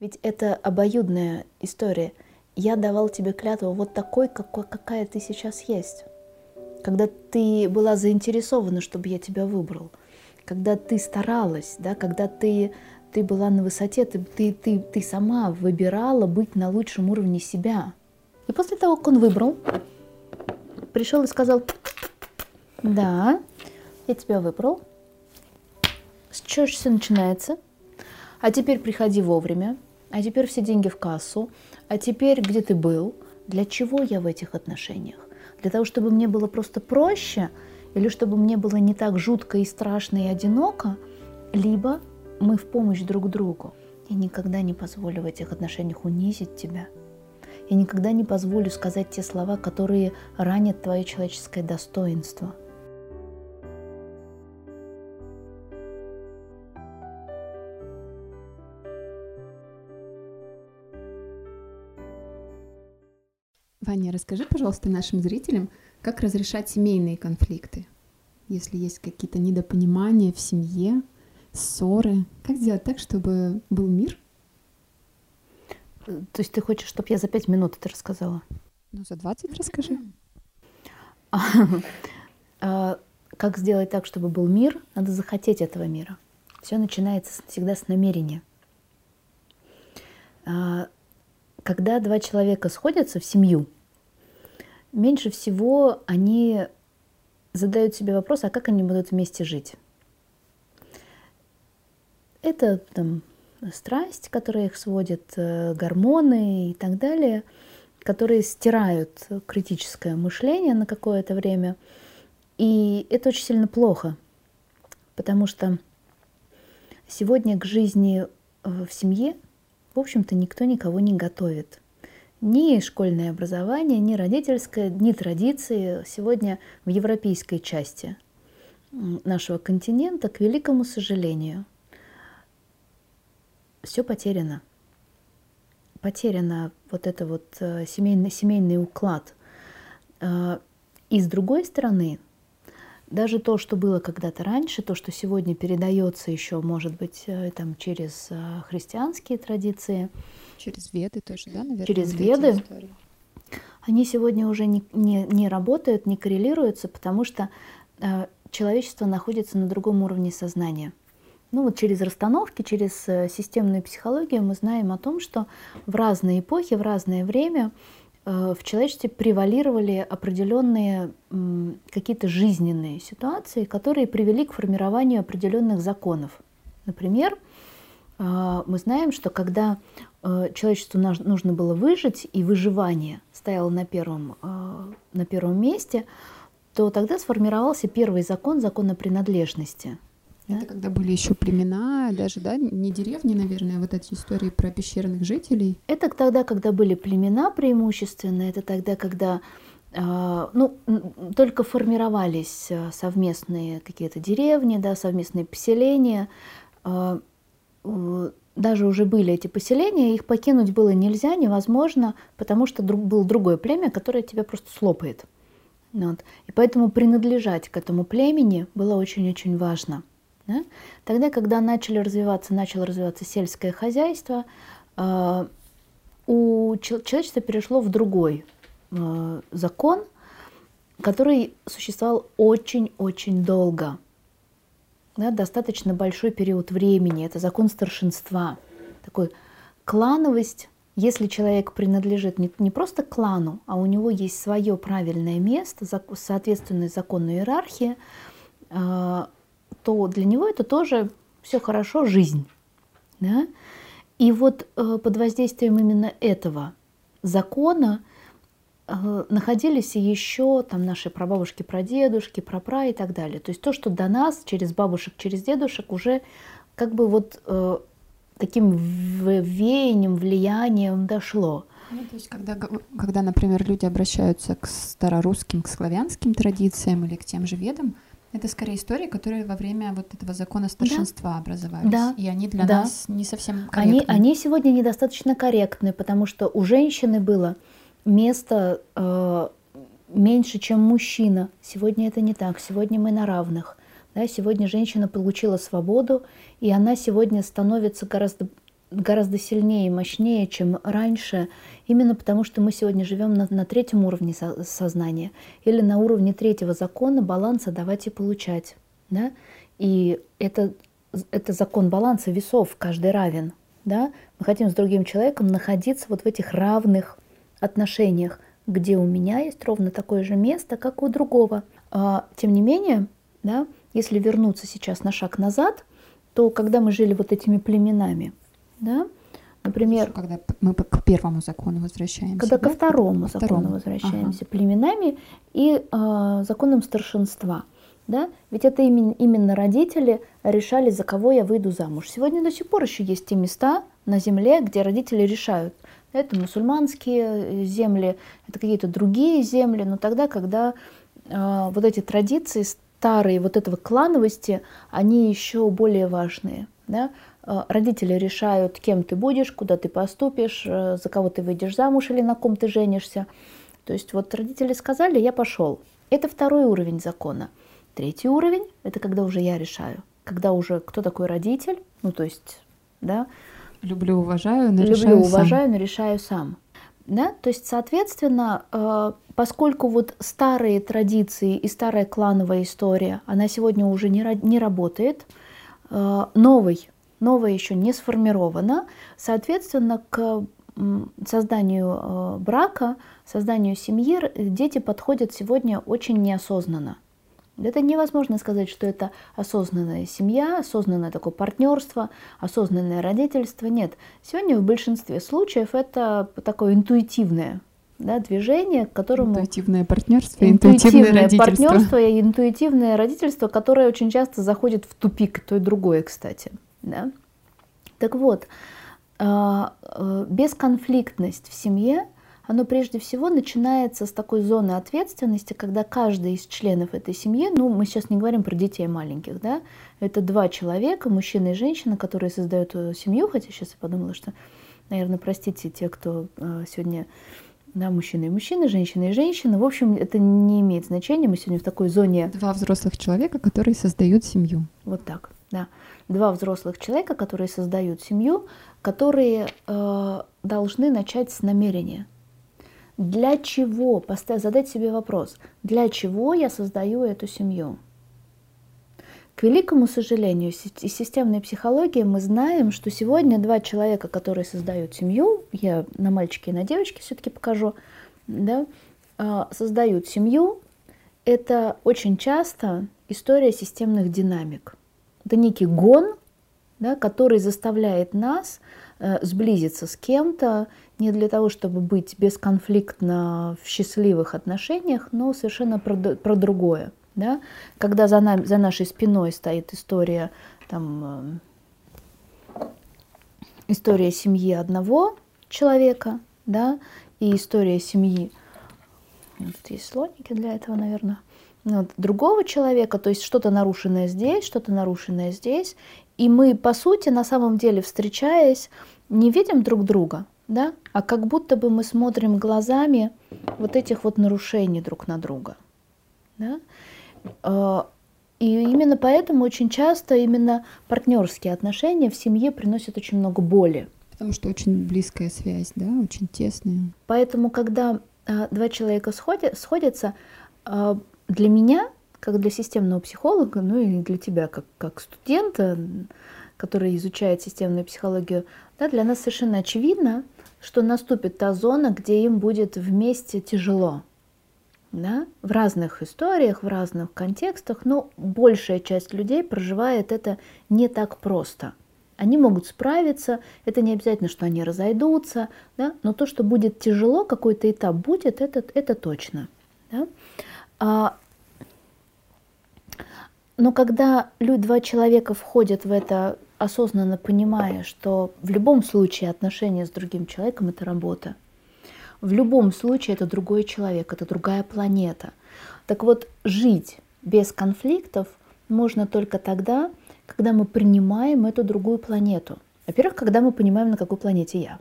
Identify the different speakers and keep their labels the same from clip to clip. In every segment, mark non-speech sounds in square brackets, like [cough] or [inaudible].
Speaker 1: Ведь это обоюдная история. Я давал тебе клятву вот такой, какой, какая ты сейчас есть. Когда ты была заинтересована, чтобы я тебя выбрал. Когда ты старалась, да, когда ты, ты была на высоте, ты, ты, ты, ты сама выбирала быть на лучшем уровне себя. И после того, как он выбрал, пришел и сказал, да, я тебя выбрал. С чего же все начинается? А теперь приходи вовремя. А теперь все деньги в кассу. А теперь где ты был? Для чего я в этих отношениях? Для того, чтобы мне было просто проще, или чтобы мне было не так жутко и страшно и одиноко, либо мы в помощь друг другу. Я никогда не позволю в этих отношениях унизить тебя. Я никогда не позволю сказать те слова, которые ранят твое человеческое достоинство –
Speaker 2: Ваня, расскажи, пожалуйста, нашим зрителям, как разрешать семейные конфликты, если есть какие-то недопонимания в семье, ссоры. Как сделать так, чтобы был мир?
Speaker 1: То есть ты хочешь, чтобы я за пять минут это рассказала?
Speaker 2: Ну, за 20 расскажи. [laughs]
Speaker 1: А, как сделать так, чтобы был мир? Надо захотеть этого мира. Все начинается всегда с намерения. А, когда два человека сходятся в семью, меньше всего они задают себе вопрос, а как они будут вместе жить. Это там страсть, которая их сводит, э, гормоны и так далее, которые стирают критическое мышление на какое-то время. И это очень сильно плохо, потому что сегодня к жизни э, в семье, в общем-то, никто никого не готовит ни школьное образование, ни родительское, ни традиции сегодня в европейской части нашего континента, к великому сожалению, все потеряно. Потеряно вот это вот э, семейный, семейный уклад. Э, и с другой стороны, даже то, что было когда-то раньше, то, что сегодня передается еще, может быть, э, там, через христианские традиции –
Speaker 2: Через веды тоже, да, наверное?
Speaker 1: Через веды. Они сегодня уже не, не, не работают, не коррелируются, потому что э, человечество находится на другом уровне сознания. Ну вот через расстановки, через э, системную психологию мы знаем о том, что в разные эпохи, в разное время э, в человечестве превалировали определенные э, какие-то жизненные ситуации, которые привели к формированию определенных законов. Например, э, мы знаем, что когда Э, человечеству нужно было выжить, и выживание стояло на первом, э, на первом месте, то тогда сформировался первый закон, закон о принадлежности.
Speaker 2: Это да? когда были еще племена, даже, да, не деревни, наверное, а вот эти истории про пещерных жителей.
Speaker 1: Это тогда, когда были племена преимущественно, это тогда, когда э, ну, только формировались совместные какие-то деревни, да, совместные поселения, даже уже были эти поселения, их покинуть было нельзя, невозможно, потому что друг, было другое племя, которое тебя просто слопает. Вот. И поэтому принадлежать к этому племени было очень-очень важно. Да? Тогда, когда начали развиваться, начало развиваться сельское хозяйство, э, у человечества перешло в другой э, закон, который существовал очень-очень долго – да, достаточно большой период времени. Это закон старшинства. Такой клановость, если человек принадлежит не, не просто клану, а у него есть свое правильное место, соответственная законной иерархии, э, то для него это тоже все хорошо, жизнь. Да? И вот э, под воздействием именно этого закона Э, находились и еще там наши прабабушки, прадедушки, прапра и так далее. То есть то, что до нас через бабушек, через дедушек уже как бы вот э, таким веянием, влиянием дошло.
Speaker 2: Ну, то есть, когда, когда, например, люди обращаются к старорусским, к славянским традициям или к тем же ведам, это скорее истории, которые во время вот этого закона старшинства да. образовались. Да. И они для да. нас не совсем
Speaker 1: корректны. Они, они сегодня недостаточно корректны, потому что у женщины было место э, меньше, чем мужчина. Сегодня это не так. Сегодня мы на равных. Да, сегодня женщина получила свободу, и она сегодня становится гораздо гораздо сильнее и мощнее, чем раньше, именно потому что мы сегодня живем на, на третьем уровне со, сознания или на уровне третьего закона баланса давать и получать. Да? И это, это закон баланса весов, каждый равен. Да? Мы хотим с другим человеком находиться вот в этих равных отношениях, где у меня есть ровно такое же место, как у другого. А, тем не менее, да, если вернуться сейчас на шаг назад, то когда мы жили вот этими племенами, да, например...
Speaker 2: Когда мы к первому закону возвращаемся.
Speaker 1: Когда да? ко второму ко закону второму. возвращаемся, ага. племенами и э, законом старшинства. Да? Ведь это именно, именно родители решали, за кого я выйду замуж. Сегодня до сих пор еще есть те места на земле, где родители решают. Это мусульманские э, земли, это какие-то другие земли, но тогда, когда э, вот эти традиции старые, вот этого клановости, они еще более важные. Да? Э, родители решают, кем ты будешь, куда ты поступишь, э, за кого ты выйдешь замуж или на ком ты женишься. То есть вот родители сказали, я пошел. Это второй уровень закона. Третий уровень – это когда уже я решаю. Когда уже кто такой родитель, ну то есть, да.
Speaker 2: Люблю, уважаю, но
Speaker 1: Люблю,
Speaker 2: решаю
Speaker 1: уважаю,
Speaker 2: сам.
Speaker 1: но решаю сам. Да? То есть, соответственно, э, поскольку вот старые традиции и старая клановая история, она сегодня уже не, не работает, новый, новая еще не сформирована, соответственно, к созданию э, брака, созданию семьи дети подходят сегодня очень неосознанно. Это невозможно сказать, что это осознанная семья, осознанное такое партнерство, осознанное родительство. Нет. Сегодня в большинстве случаев это такое интуитивное да, движение, к которому...
Speaker 2: Интуитивное партнерство, интуитивное, интуитивное родительство.
Speaker 1: партнерство и интуитивное родительство, которое очень часто заходит в тупик, то и другое, кстати. Да? Так вот, а, а, бесконфликтность в семье – оно прежде всего начинается с такой зоны ответственности, когда каждый из членов этой семьи, ну мы сейчас не говорим про детей маленьких, да, это два человека, мужчина и женщина, которые создают э, семью, хотя сейчас я подумала, что, наверное, простите те, кто э, сегодня да, мужчина и мужчина, женщина и женщина. В общем, это не имеет значения. Мы сегодня в такой зоне...
Speaker 2: Два взрослых человека, которые создают семью.
Speaker 1: Вот так, да. Два взрослых человека, которые создают семью, которые э, должны начать с намерения. Для чего? Поставь, задать себе вопрос. Для чего я создаю эту семью? К великому сожалению, из системной психологии мы знаем, что сегодня два человека, которые создают семью, я на мальчике и на девочке все-таки покажу, да, а, создают семью, это очень часто история системных динамик. Это некий гон, да, который заставляет нас э, сблизиться с кем-то не для того, чтобы быть бесконфликтно в счастливых отношениях, но совершенно про, про другое. Да? Когда за, нами, за нашей спиной стоит история, там, э, история семьи одного человека, да, и история семьи, вот есть слоники для этого, наверное, другого человека, то есть что-то нарушенное здесь, что-то нарушенное здесь, и мы, по сути, на самом деле, встречаясь, не видим друг друга, да, а как будто бы мы смотрим глазами вот этих вот нарушений друг на друга. Да? А, и именно поэтому очень часто именно партнерские отношения в семье приносят очень много боли.
Speaker 2: Потому что очень близкая связь, да, очень тесная.
Speaker 1: Поэтому, когда а, два человека сходят, сходятся, а, для меня, как для системного психолога, ну и для тебя, как, как студента, который изучает системную психологию, да, для нас совершенно очевидно, что наступит та зона, где им будет вместе тяжело. Да? В разных историях, в разных контекстах, но большая часть людей проживает это не так просто. Они могут справиться, это не обязательно, что они разойдутся, да? но то, что будет тяжело, какой-то этап будет, это, это точно. Да? А, но когда люди, два человека входят в это осознанно понимая, что в любом случае отношения с другим человеком это работа. В любом случае это другой человек, это другая планета. Так вот, жить без конфликтов можно только тогда, когда мы принимаем эту другую планету. Во-первых, когда мы понимаем, на какой планете я.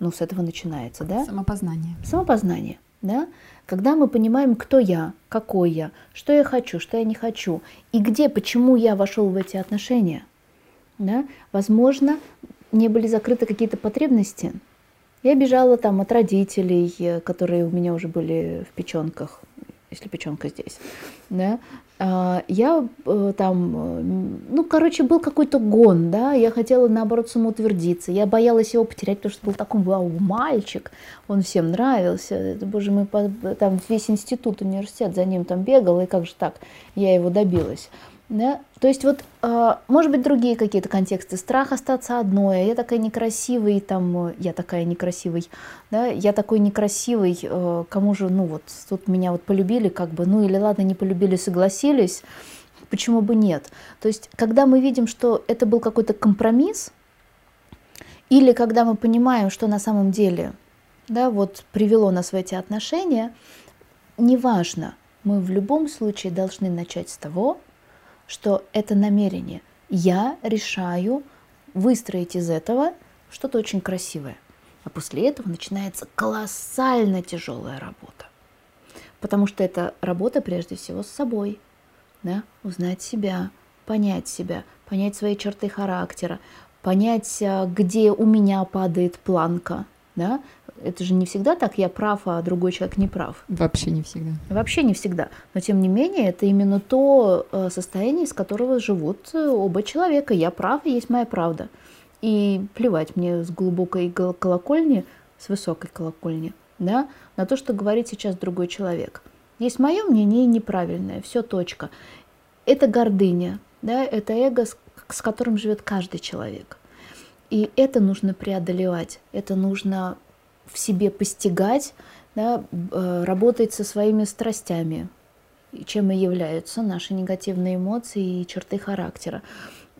Speaker 1: Ну, с этого начинается, да?
Speaker 2: Самопознание.
Speaker 1: Самопознание, да? Когда мы понимаем, кто я, какой я, что я хочу, что я не хочу, и где, почему я вошел в эти отношения – да, возможно, не были закрыты какие-то потребности. Я бежала там от родителей, э, которые у меня уже были в печенках, если печенка здесь, да, я э, там, э, ну, короче, был какой-то гон, да, я хотела, наоборот, самоутвердиться, я боялась его потерять, потому что был такой вау, мальчик, он всем нравился, это, боже мой, там весь институт, университет за ним там бегал, и как же так, я его добилась. Да? То есть вот, э, может быть, другие какие-то контексты. Страх остаться одной. Я такая некрасивый, там, я такая некрасивый, да, я такой некрасивый, э, кому же, ну вот, тут меня вот полюбили, как бы, ну или ладно, не полюбили, согласились, почему бы нет? То есть, когда мы видим, что это был какой-то компромисс, или когда мы понимаем, что на самом деле, да, вот привело нас в эти отношения, неважно, мы в любом случае должны начать с того, что это намерение. Я решаю выстроить из этого что-то очень красивое. А после этого начинается колоссально тяжелая работа. Потому что это работа прежде всего с собой. Да? Узнать себя, понять себя, понять свои черты характера, понять, а, где у меня падает планка, да, это же не всегда так, я прав, а другой человек не прав.
Speaker 2: Вообще не всегда.
Speaker 1: Вообще не всегда. Но тем не менее, это именно то э, состояние, из которого живут э, оба человека. Я прав, и есть моя правда. И плевать мне с глубокой колокольни, с высокой колокольни, да, на то, что говорит сейчас другой человек. Есть мое мнение неправильное, все точка. Это гордыня, да, это эго, с, с которым живет каждый человек. И это нужно преодолевать, это нужно в себе постигать, да, э, работать со своими страстями, чем и являются наши негативные эмоции и черты характера.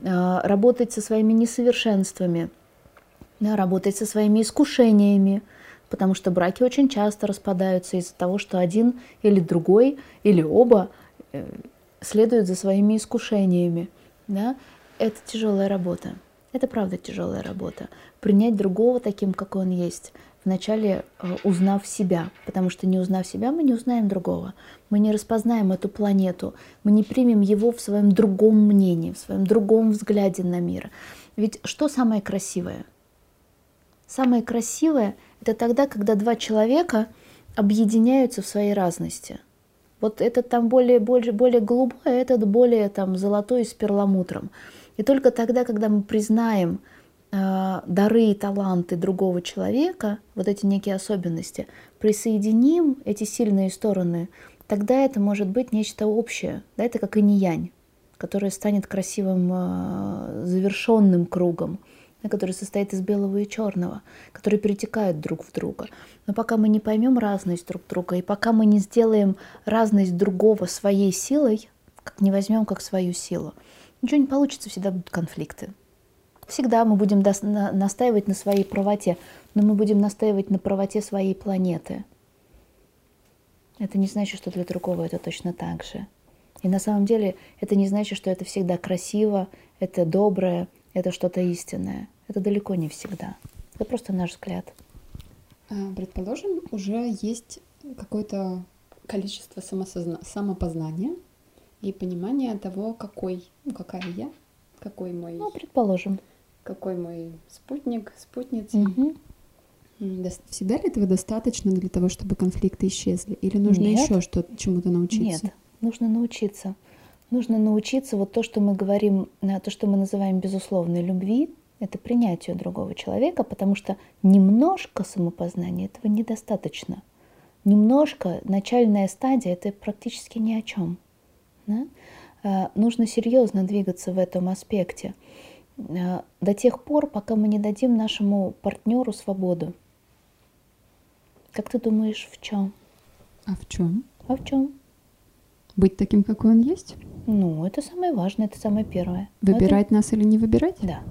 Speaker 1: Э, работать со своими несовершенствами, да, работать со своими искушениями, потому что браки очень часто распадаются из-за того, что один или другой, или оба э, следуют за своими искушениями. Да? Это тяжелая работа. Это правда тяжелая работа. Принять другого таким, какой он есть, вначале э, узнав себя, потому что не узнав себя, мы не узнаем другого. Мы не распознаем эту планету, мы не примем его в своем другом мнении, в своем другом взгляде на мир. Ведь что самое красивое? Самое красивое – это тогда, когда два человека объединяются в своей разности. Вот этот там более, более, более голубой, а этот более там золотой с перламутром. И только тогда, когда мы признаем – дары и таланты другого человека, вот эти некие особенности, присоединим эти сильные стороны, тогда это может быть нечто общее. Да, это как инь-янь, станет красивым э, завершенным кругом, который состоит из белого и черного, которые перетекают друг в друга. Но пока мы не поймем разность друг друга, и пока мы не сделаем разность другого своей силой, как не возьмем как свою силу, ничего не получится, всегда будут конфликты. Всегда мы будем настаивать на своей правоте, но мы будем настаивать на правоте своей планеты. Это не значит, что для другого это точно так же. И на самом деле это не значит, что это всегда красиво, это доброе, это что-то истинное. Это далеко не всегда. Это просто наш взгляд.
Speaker 2: А, предположим, уже есть какое-то количество самосозна... самопознания и понимания того, какой, ну, какая я, какой мой...
Speaker 1: Ну, предположим
Speaker 2: какой мой спутник, спутница. Угу. Всегда ли этого достаточно для того, чтобы конфликты исчезли? Или нужно Нет. еще что чему-то научиться?
Speaker 1: Нет, нужно научиться. Нужно научиться вот то, что мы говорим, э, то, что мы называем безусловной любви, это принятие другого человека, потому что немножко самопознания этого недостаточно. Немножко начальная стадия это практически ни о чем. Да? Э, нужно серьезно двигаться в этом аспекте. Э, до тех пор, пока мы не дадим нашему партнеру свободу. Как ты думаешь, в чем?
Speaker 2: А в чем?
Speaker 1: А в чем?
Speaker 2: Быть таким, какой он есть?
Speaker 1: Ну, это самое важное, это самое первое.
Speaker 2: Выбирать
Speaker 1: это...
Speaker 2: нас или не выбирать?
Speaker 1: Да.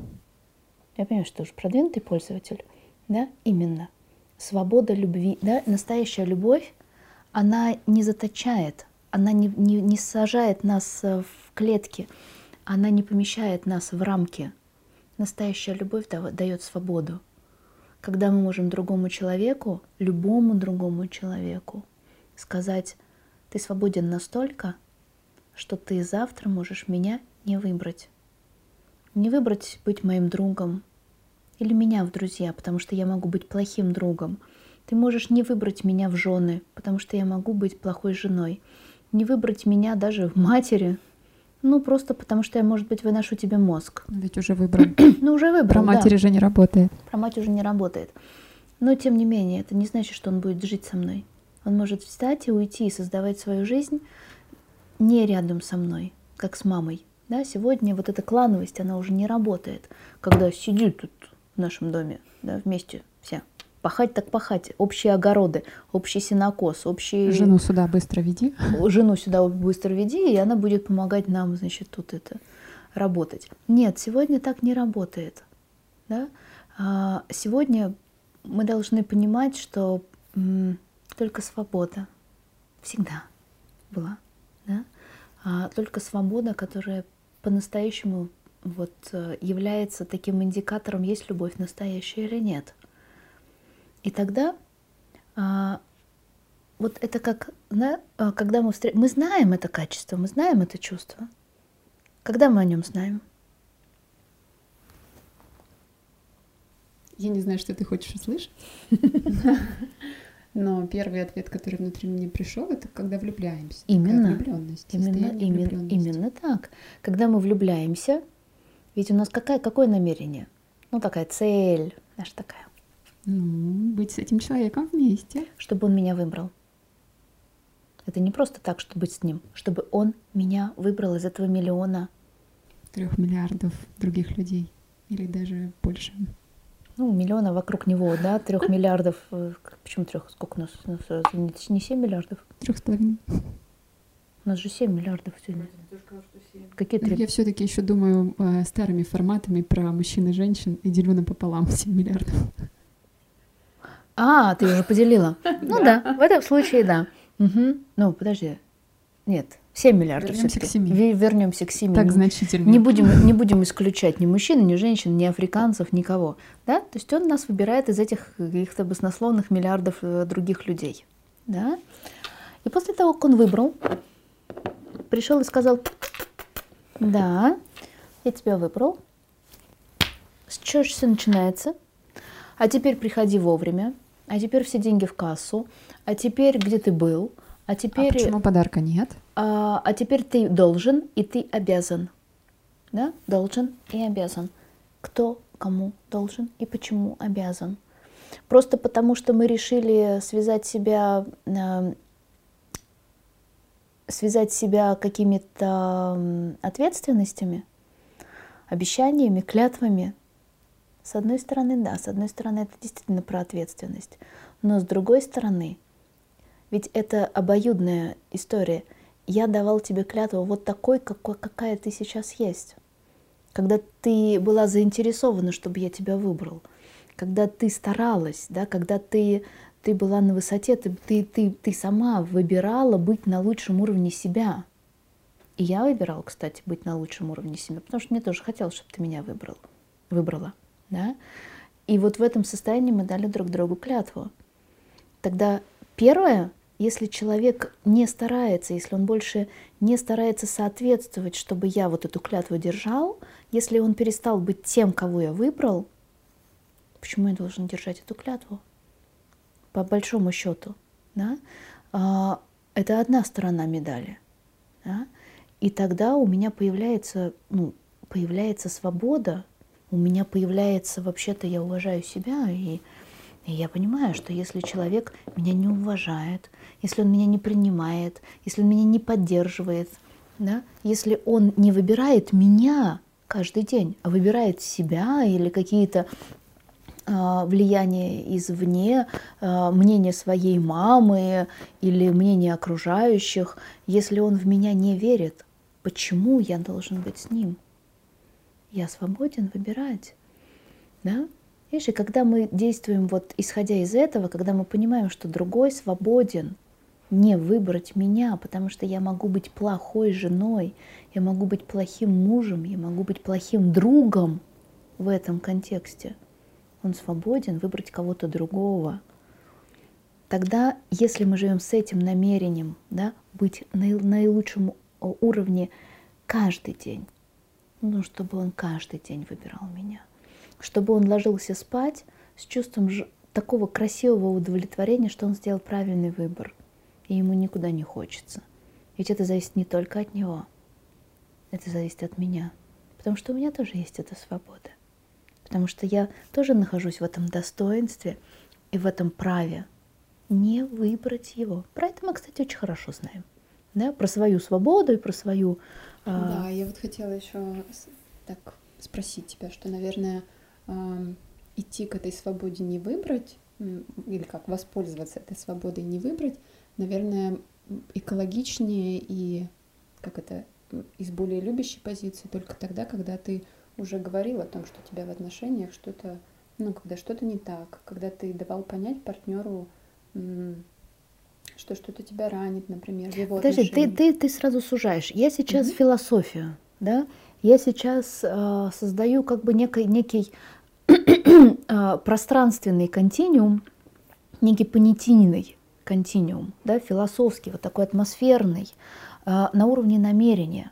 Speaker 1: Я понимаю, что ты уже продвинутый пользователь. Да, именно. Свобода любви, да, настоящая любовь, она не заточает, она не, не, не сажает нас э, в клетки, она не помещает нас в рамки. Настоящая любовь дает свободу. Когда мы можем другому человеку, любому другому человеку, сказать, ты свободен настолько, что ты завтра можешь меня не выбрать. Не выбрать быть моим другом, или меня в друзья, потому что я могу быть плохим другом. Ты можешь не выбрать меня в жены, потому что я могу быть плохой женой. Не выбрать меня даже в матери, ну, просто потому что я, может быть, выношу тебе мозг.
Speaker 2: Ведь уже выбрал. [clears throat]
Speaker 1: ну, уже выбрал,
Speaker 2: Про матери
Speaker 1: да.
Speaker 2: же не работает.
Speaker 1: Про мать уже не работает. Но, тем не менее, это не значит, что он будет жить со мной. Он может встать и уйти, и создавать свою жизнь не рядом со мной, как с мамой. Да, сегодня вот эта клановость, она уже не работает, когда сидит тут в нашем доме, да, вместе все. Пахать так пахать, общие огороды, общий сенокос, общий...
Speaker 2: Жену сюда быстро веди.
Speaker 1: Жену сюда быстро веди, и она будет помогать нам, значит, тут это работать. Нет, сегодня так не работает. Да? А сегодня мы должны понимать, что м, только свобода всегда была. Да? А только свобода, которая по-настоящему вот, э, является таким индикатором, есть любовь настоящая или нет. И тогда а, вот это как, да, а, когда мы встр... мы знаем это качество, мы знаем это чувство. Когда мы о нем знаем?
Speaker 2: Я не знаю, что ты хочешь услышать. Но первый ответ, который внутри меня пришел, это когда влюбляемся.
Speaker 1: Именно. Именно, именно, именно так. Когда мы влюбляемся, ведь у нас какая, какое намерение? Ну, такая цель, наша такая.
Speaker 2: Ну, быть с этим человеком вместе.
Speaker 1: Чтобы он меня выбрал. Это не просто так, чтобы быть с ним, чтобы он меня выбрал из этого миллиона.
Speaker 2: Трех миллиардов других людей. Или даже больше.
Speaker 1: Ну, миллиона вокруг него, да, трех миллиардов. Э, почему трех? Сколько у нас? Не семь миллиардов?
Speaker 2: Трех с половиной.
Speaker 1: У нас же 7 миллиардов сегодня.
Speaker 2: Какие три? Я все-таки еще думаю э, старыми форматами про мужчин и женщин и делю напополам 7 миллиардов.
Speaker 1: А, ты уже поделила. [laughs] Ну да, в этом случае да. Ну, подожди. Нет, 7 миллиардов
Speaker 2: Вернемся к 7.
Speaker 1: Вернемся к 7.
Speaker 2: Так значительно.
Speaker 1: Не будем, не будем исключать ни мужчин, ни женщин, ни африканцев, никого. Да? То есть он нас выбирает из этих каких-то баснословных миллиардов э, других людей. Да? И после того, как он выбрал, пришел и сказал, да, я тебя выбрал. С чего же все начинается? А теперь приходи вовремя а теперь все деньги в кассу, а теперь где ты был, а теперь... А
Speaker 2: почему подарка нет?
Speaker 1: А, а теперь ты должен и ты обязан. Да? Должен и обязан. Кто кому должен и почему обязан. Просто потому, что мы решили связать себя, э, связать себя какими-то ответственностями, обещаниями, клятвами, с одной стороны, да, с одной стороны, это действительно про ответственность. Но с другой стороны, ведь это обоюдная история. Я давал тебе клятву вот такой, какой, какая ты сейчас есть. Когда ты была заинтересована, чтобы я тебя выбрал. Когда ты старалась, да, когда ты, ты была на высоте, ты, ты, ты, ты сама выбирала быть на лучшем уровне себя. И я выбирала, кстати, быть на лучшем уровне себя, потому что мне тоже хотелось, чтобы ты меня выбрал, выбрала. Да? И вот в этом состоянии мы дали друг другу клятву. Тогда первое, если человек не старается, если он больше не старается соответствовать, чтобы я вот эту клятву держал, если он перестал быть тем, кого я выбрал, почему я должен держать эту клятву? По большому счету. Да? А, это одна сторона медали. Да? И тогда у меня появляется, ну, появляется свобода у меня появляется, вообще-то я уважаю себя, и, и я понимаю, что если человек меня не уважает, если он меня не принимает, если он меня не поддерживает, да, если он не выбирает меня каждый день, а выбирает себя или какие-то а, влияние извне, а, мнение своей мамы или мнение окружающих, если он в меня не верит, почему я должен быть с ним? Я свободен выбирать. Да? Видишь, и когда мы действуем вот исходя из этого, когда мы понимаем, что другой свободен не выбрать меня, потому что я могу быть плохой женой, я могу быть плохим мужем, я могу быть плохим другом в этом контексте. Он свободен выбрать кого-то другого. Тогда, если мы живем с этим намерением, да, быть на наилучшем уровне каждый день, ну, чтобы он каждый день выбирал меня. чтобы он ложился спать с чувством такого красивого удовлетворения, что он сделал правильный выбор, и ему никуда не хочется. Ведь это зависит не только от него, это зависит от меня, потому что у меня тоже есть эта свобода, потому что я тоже нахожусь в этом достоинстве и в этом праве не выбрать его. Про это мы, кстати, очень хорошо знаем. Да? Про свою свободу и про свою...
Speaker 2: А, да, я вот хотела еще так спросить тебя, что, наверное, идти к этой свободе не выбрать, или как воспользоваться этой свободой не выбрать, наверное, экологичнее и как это из более любящей позиции только тогда, когда ты уже говорил о том, что у тебя в отношениях что-то, ну, когда что-то не так, когда ты давал понять партнеру, что что-то тебя ранит, например, в его
Speaker 1: Подожди, ты, ты, ты сразу сужаешь. Я сейчас mm философию, да, я сейчас э, создаю как бы некий, некий [clears throat] э, пространственный континуум, некий понятийный континуум, да, философский, вот такой атмосферный, э, на уровне намерения.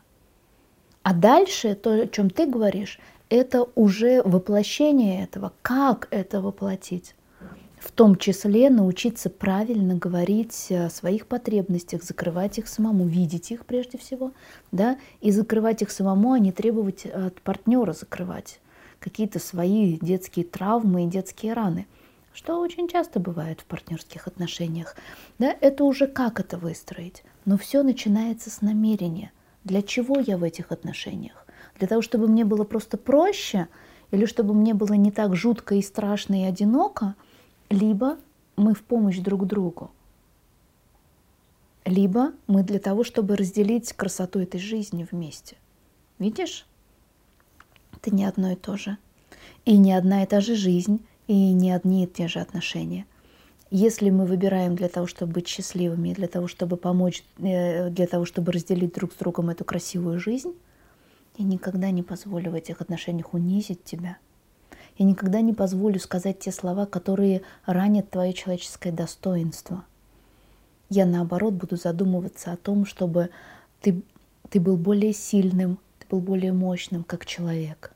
Speaker 1: А дальше то, о чем ты говоришь, это уже воплощение этого. Как это воплотить? В том числе научиться правильно говорить о своих потребностях, закрывать их самому, видеть их прежде всего, да, и закрывать их самому, а не требовать от партнера закрывать какие-то свои детские травмы и детские раны, что очень часто бывает в партнерских отношениях. Да, это уже как это выстроить, но все начинается с намерения. Для чего я в этих отношениях? Для того, чтобы мне было просто проще, или чтобы мне было не так жутко и страшно и одиноко – либо мы в помощь друг другу, либо мы для того, чтобы разделить красоту этой жизни вместе. Видишь? Это не одно и то же. И не одна и та же жизнь, и не одни и те же отношения. Если мы выбираем для того, чтобы быть счастливыми, для того, чтобы помочь, э, для того, чтобы разделить друг с другом эту красивую жизнь, я никогда не позволю в этих отношениях унизить тебя – я никогда не позволю сказать те слова, которые ранят твое человеческое достоинство. Я, наоборот, буду задумываться о том, чтобы ты, ты был более сильным, ты был более мощным как человек,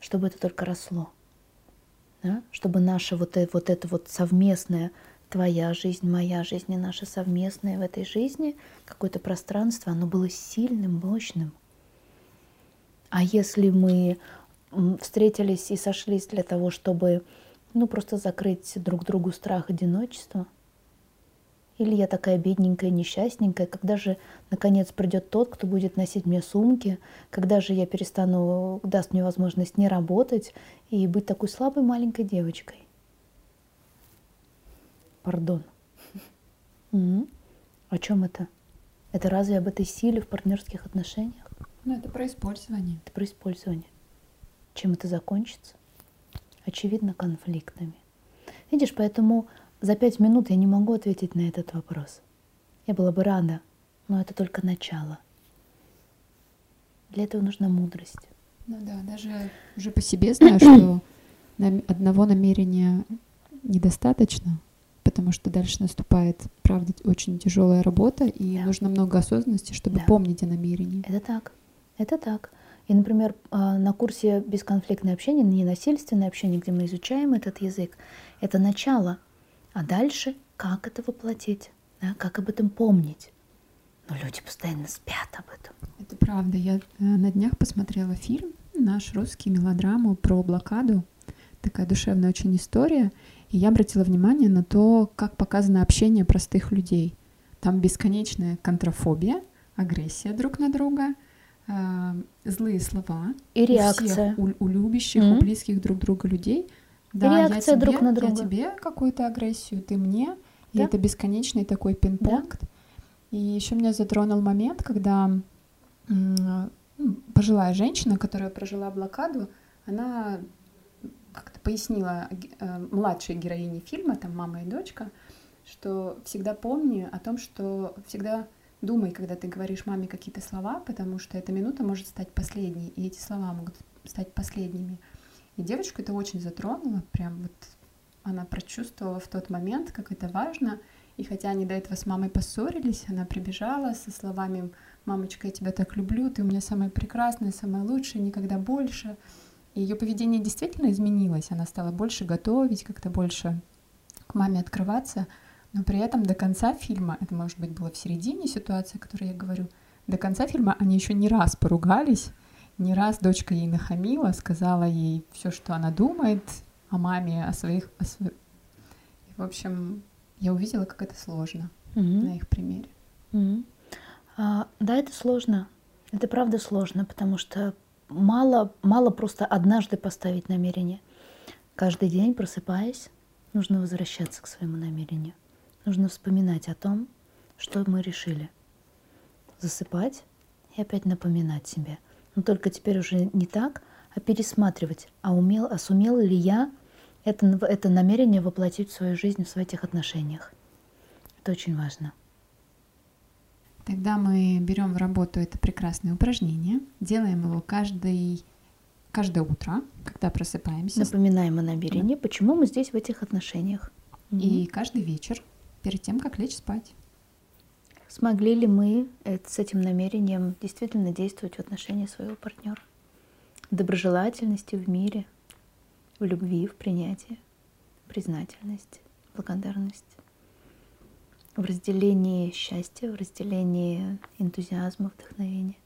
Speaker 1: чтобы это только росло. Да? Чтобы наша вот, это, вот это вот совместное, твоя жизнь, моя жизнь и наша совместная в этой жизни, какое-то пространство, оно было сильным, мощным. А если мы встретились и сошлись для того, чтобы ну, просто закрыть друг другу страх одиночества? Или я такая бедненькая, несчастненькая, когда же, наконец, придет тот, кто будет носить мне сумки, когда же я перестану, даст мне возможность не работать и быть такой слабой маленькой девочкой? Пардон. О чем это? Это разве об этой силе в партнерских отношениях?
Speaker 2: Ну, это про использование.
Speaker 1: Это про использование. Чем это закончится? Очевидно, конфликтами. Видишь, поэтому за пять минут я не могу ответить на этот вопрос. Я была бы рада, но это только начало. Для этого нужна мудрость.
Speaker 2: Ну да, даже уже по себе знаю, что [clears throat] одного намерения недостаточно, потому что дальше наступает, правда, очень тяжелая работа, и да. нужно много осознанности, чтобы да. помнить о намерении.
Speaker 1: Это так. Это так. И, например, а, на курсе «Бесконфликтное общение», ненасильственное общение, где мы изучаем этот язык, это начало. А дальше как это воплотить, да, как об этом помнить. Но люди постоянно спят об этом.
Speaker 2: Это правда. Я э, на днях посмотрела фильм, наш русский, мелодраму про блокаду. Такая душевная очень история. И я обратила внимание на то, как показано общение простых людей. Там бесконечная контрафобия, агрессия друг на друга — э, злые слова
Speaker 1: и реакция
Speaker 2: у, всех, у, у любящих, mm-hmm. у близких друг друга людей. Да, и реакция я тебе, друг на друга. Я тебе какую-то агрессию, ты мне, да? и это бесконечный такой пинг-понг. Да. И еще меня затронул момент, когда м- пожилая женщина, которая прожила блокаду, она как-то пояснила э, младшей героине фильма, там мама и дочка, что всегда помни о том, что всегда Думай, когда ты говоришь маме какие-то слова, потому что эта минута может стать последней, и эти слова могут стать последними. И девочку это очень затронуло, прям вот она прочувствовала в тот момент, как это важно. И хотя они до этого с мамой поссорились, она прибежала со словами «Мамочка, я тебя так люблю, ты у меня самая прекрасная, самая лучшая, никогда больше». И ее поведение действительно изменилось. Она стала больше готовить, как-то больше к маме открываться. Но при этом до конца фильма, это может быть было в середине ситуации, о которой я говорю, до конца фильма они еще не раз поругались, не раз дочка ей нахамила, сказала ей все, что она думает о маме, о своих... О сво... В общем, я увидела, как это сложно mm-hmm. на их примере.
Speaker 1: Mm-hmm. А, да, это сложно. Это правда сложно, потому что мало, мало просто однажды поставить намерение. Каждый день, просыпаясь, нужно возвращаться к своему намерению. Нужно вспоминать о том, что мы решили. Засыпать и опять напоминать себе. Но только теперь уже не так, а пересматривать, а, умел, а сумел ли я это, это намерение воплотить в свою жизнь в своих отношениях. Это очень важно.
Speaker 2: Тогда мы берем в работу это прекрасное упражнение, делаем его каждый, каждое утро, когда просыпаемся.
Speaker 1: Напоминаем о намерении, почему мы здесь в этих отношениях.
Speaker 2: И угу. каждый вечер, перед тем, как лечь спать.
Speaker 1: Смогли ли мы с этим намерением действительно действовать в отношении своего партнера? В доброжелательности в мире, в любви, в принятии, признательности, благодарности в разделении счастья, в разделении энтузиазма, вдохновения,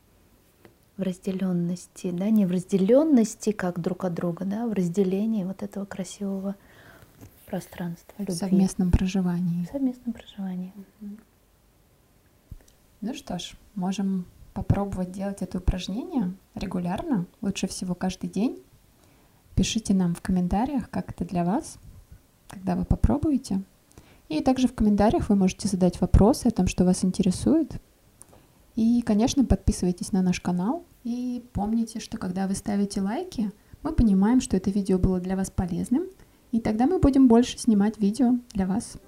Speaker 1: в разделенности, да, не в разделенности как друг от друга, да, в разделении вот этого красивого пространства,
Speaker 2: любви. В совместном проживании.
Speaker 1: В совместном проживании.
Speaker 2: Ну что ж, можем попробовать делать это упражнение регулярно, лучше всего каждый день. Пишите нам в комментариях, как это для вас, когда вы попробуете. И также в комментариях вы можете задать вопросы о том, что вас интересует. И, конечно, подписывайтесь на наш канал. И помните, что когда вы ставите лайки, мы понимаем, что это видео было для вас полезным. И тогда мы будем больше снимать видео для вас.